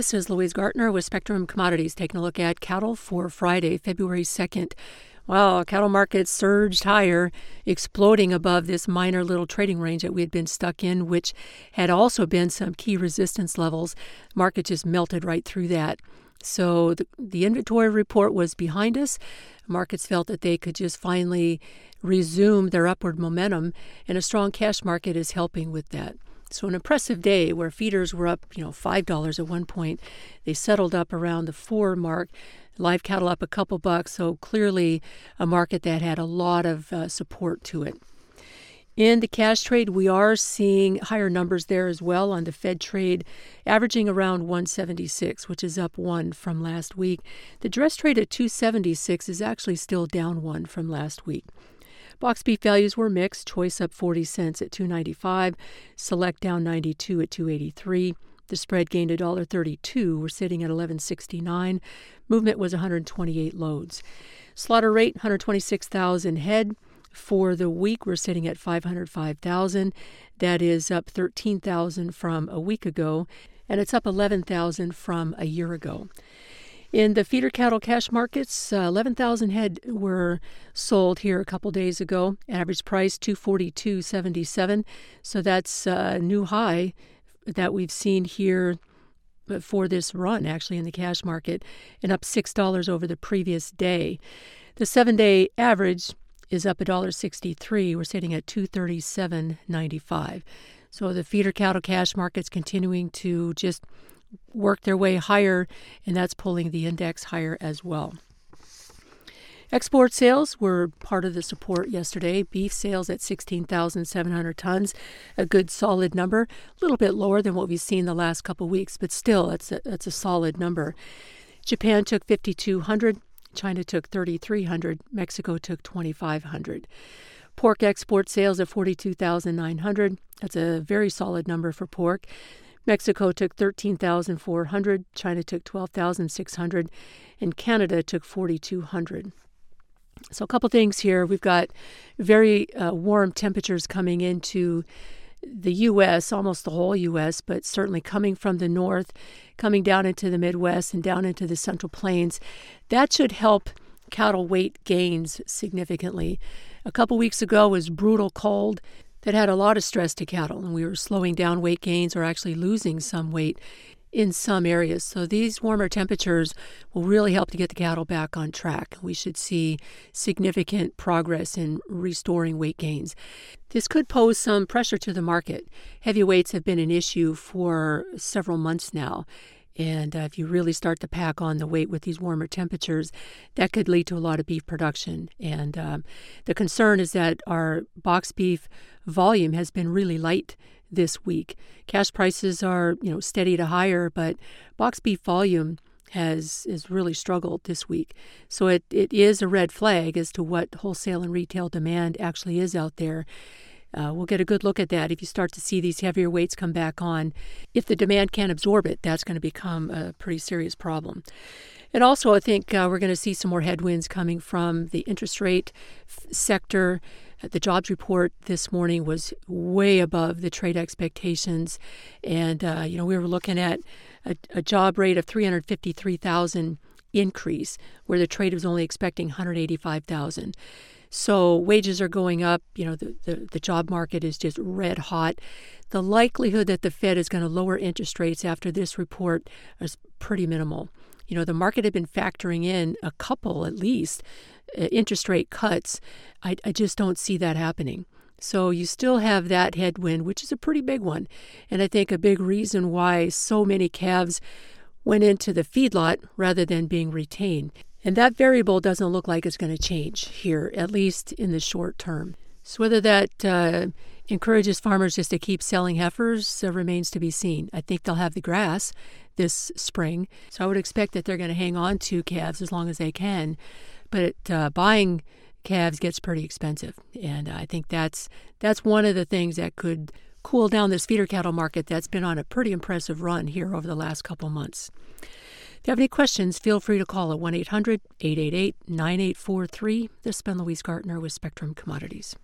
This is Louise Gartner with Spectrum Commodities taking a look at cattle for Friday, February 2nd. Well, cattle markets surged higher, exploding above this minor little trading range that we had been stuck in, which had also been some key resistance levels. Market just melted right through that. So the, the inventory report was behind us. Markets felt that they could just finally resume their upward momentum, and a strong cash market is helping with that. So an impressive day where feeders were up, you know, five dollars at one point. They settled up around the four mark. Live cattle up a couple bucks. So clearly a market that had a lot of uh, support to it. In the cash trade, we are seeing higher numbers there as well on the Fed trade, averaging around 176, which is up one from last week. The dress trade at 276 is actually still down one from last week. Box beef values were mixed. Choice up 40 cents at 295, Select down 92 at 283. The spread gained $1.32. We're sitting at 1169. Movement was 128 loads. Slaughter rate 126,000 head. For the week, we're sitting at 505,000. That is up 13,000 from a week ago, and it's up 11,000 from a year ago. In the feeder cattle cash markets, uh, 11,000 head were sold here a couple days ago. Average price 242.77. So that's a new high that we've seen here for this run actually in the cash market and up $6 over the previous day. The 7-day average is up $1.63. We're sitting at 237.95. So the feeder cattle cash market's continuing to just work their way higher, and that's pulling the index higher as well. Export sales were part of the support yesterday. Beef sales at 16,700 tons, a good solid number, a little bit lower than what we've seen the last couple weeks, but still, that's a, that's a solid number. Japan took 5,200, China took 3,300, Mexico took 2,500. Pork export sales at 42,900. That's a very solid number for pork. Mexico took 13,400, China took 12,600, and Canada took 4,200. So, a couple things here. We've got very uh, warm temperatures coming into the U.S., almost the whole U.S., but certainly coming from the north, coming down into the Midwest and down into the Central Plains. That should help cattle weight gains significantly. A couple weeks ago was brutal cold that had a lot of stress to cattle, and we were slowing down weight gains or actually losing some weight in some areas. So these warmer temperatures will really help to get the cattle back on track. We should see significant progress in restoring weight gains. This could pose some pressure to the market. Heavy weights have been an issue for several months now. And uh, if you really start to pack on the weight with these warmer temperatures, that could lead to a lot of beef production. And um, the concern is that our box beef volume has been really light this week. Cash prices are, you know, steady to higher, but box beef volume has has really struggled this week. So it, it is a red flag as to what wholesale and retail demand actually is out there. Uh, we'll get a good look at that if you start to see these heavier weights come back on. If the demand can't absorb it, that's going to become a pretty serious problem. And also, I think uh, we're going to see some more headwinds coming from the interest rate f- sector. Uh, the jobs report this morning was way above the trade expectations, and uh, you know we were looking at a, a job rate of 353,000 increase, where the trade was only expecting 185,000. So wages are going up. You know, the, the, the job market is just red hot. The likelihood that the Fed is going to lower interest rates after this report is pretty minimal. You know, the market had been factoring in a couple at least uh, interest rate cuts. I, I just don't see that happening. So you still have that headwind, which is a pretty big one. And I think a big reason why so many calves went into the feedlot rather than being retained. And that variable doesn't look like it's going to change here, at least in the short term. So whether that uh, encourages farmers just to keep selling heifers uh, remains to be seen. I think they'll have the grass this spring, so I would expect that they're going to hang on to calves as long as they can. But uh, buying calves gets pretty expensive, and I think that's that's one of the things that could cool down this feeder cattle market that's been on a pretty impressive run here over the last couple months. If you have any questions, feel free to call at 1 800 888 9843. This has been Louise Gartner with Spectrum Commodities.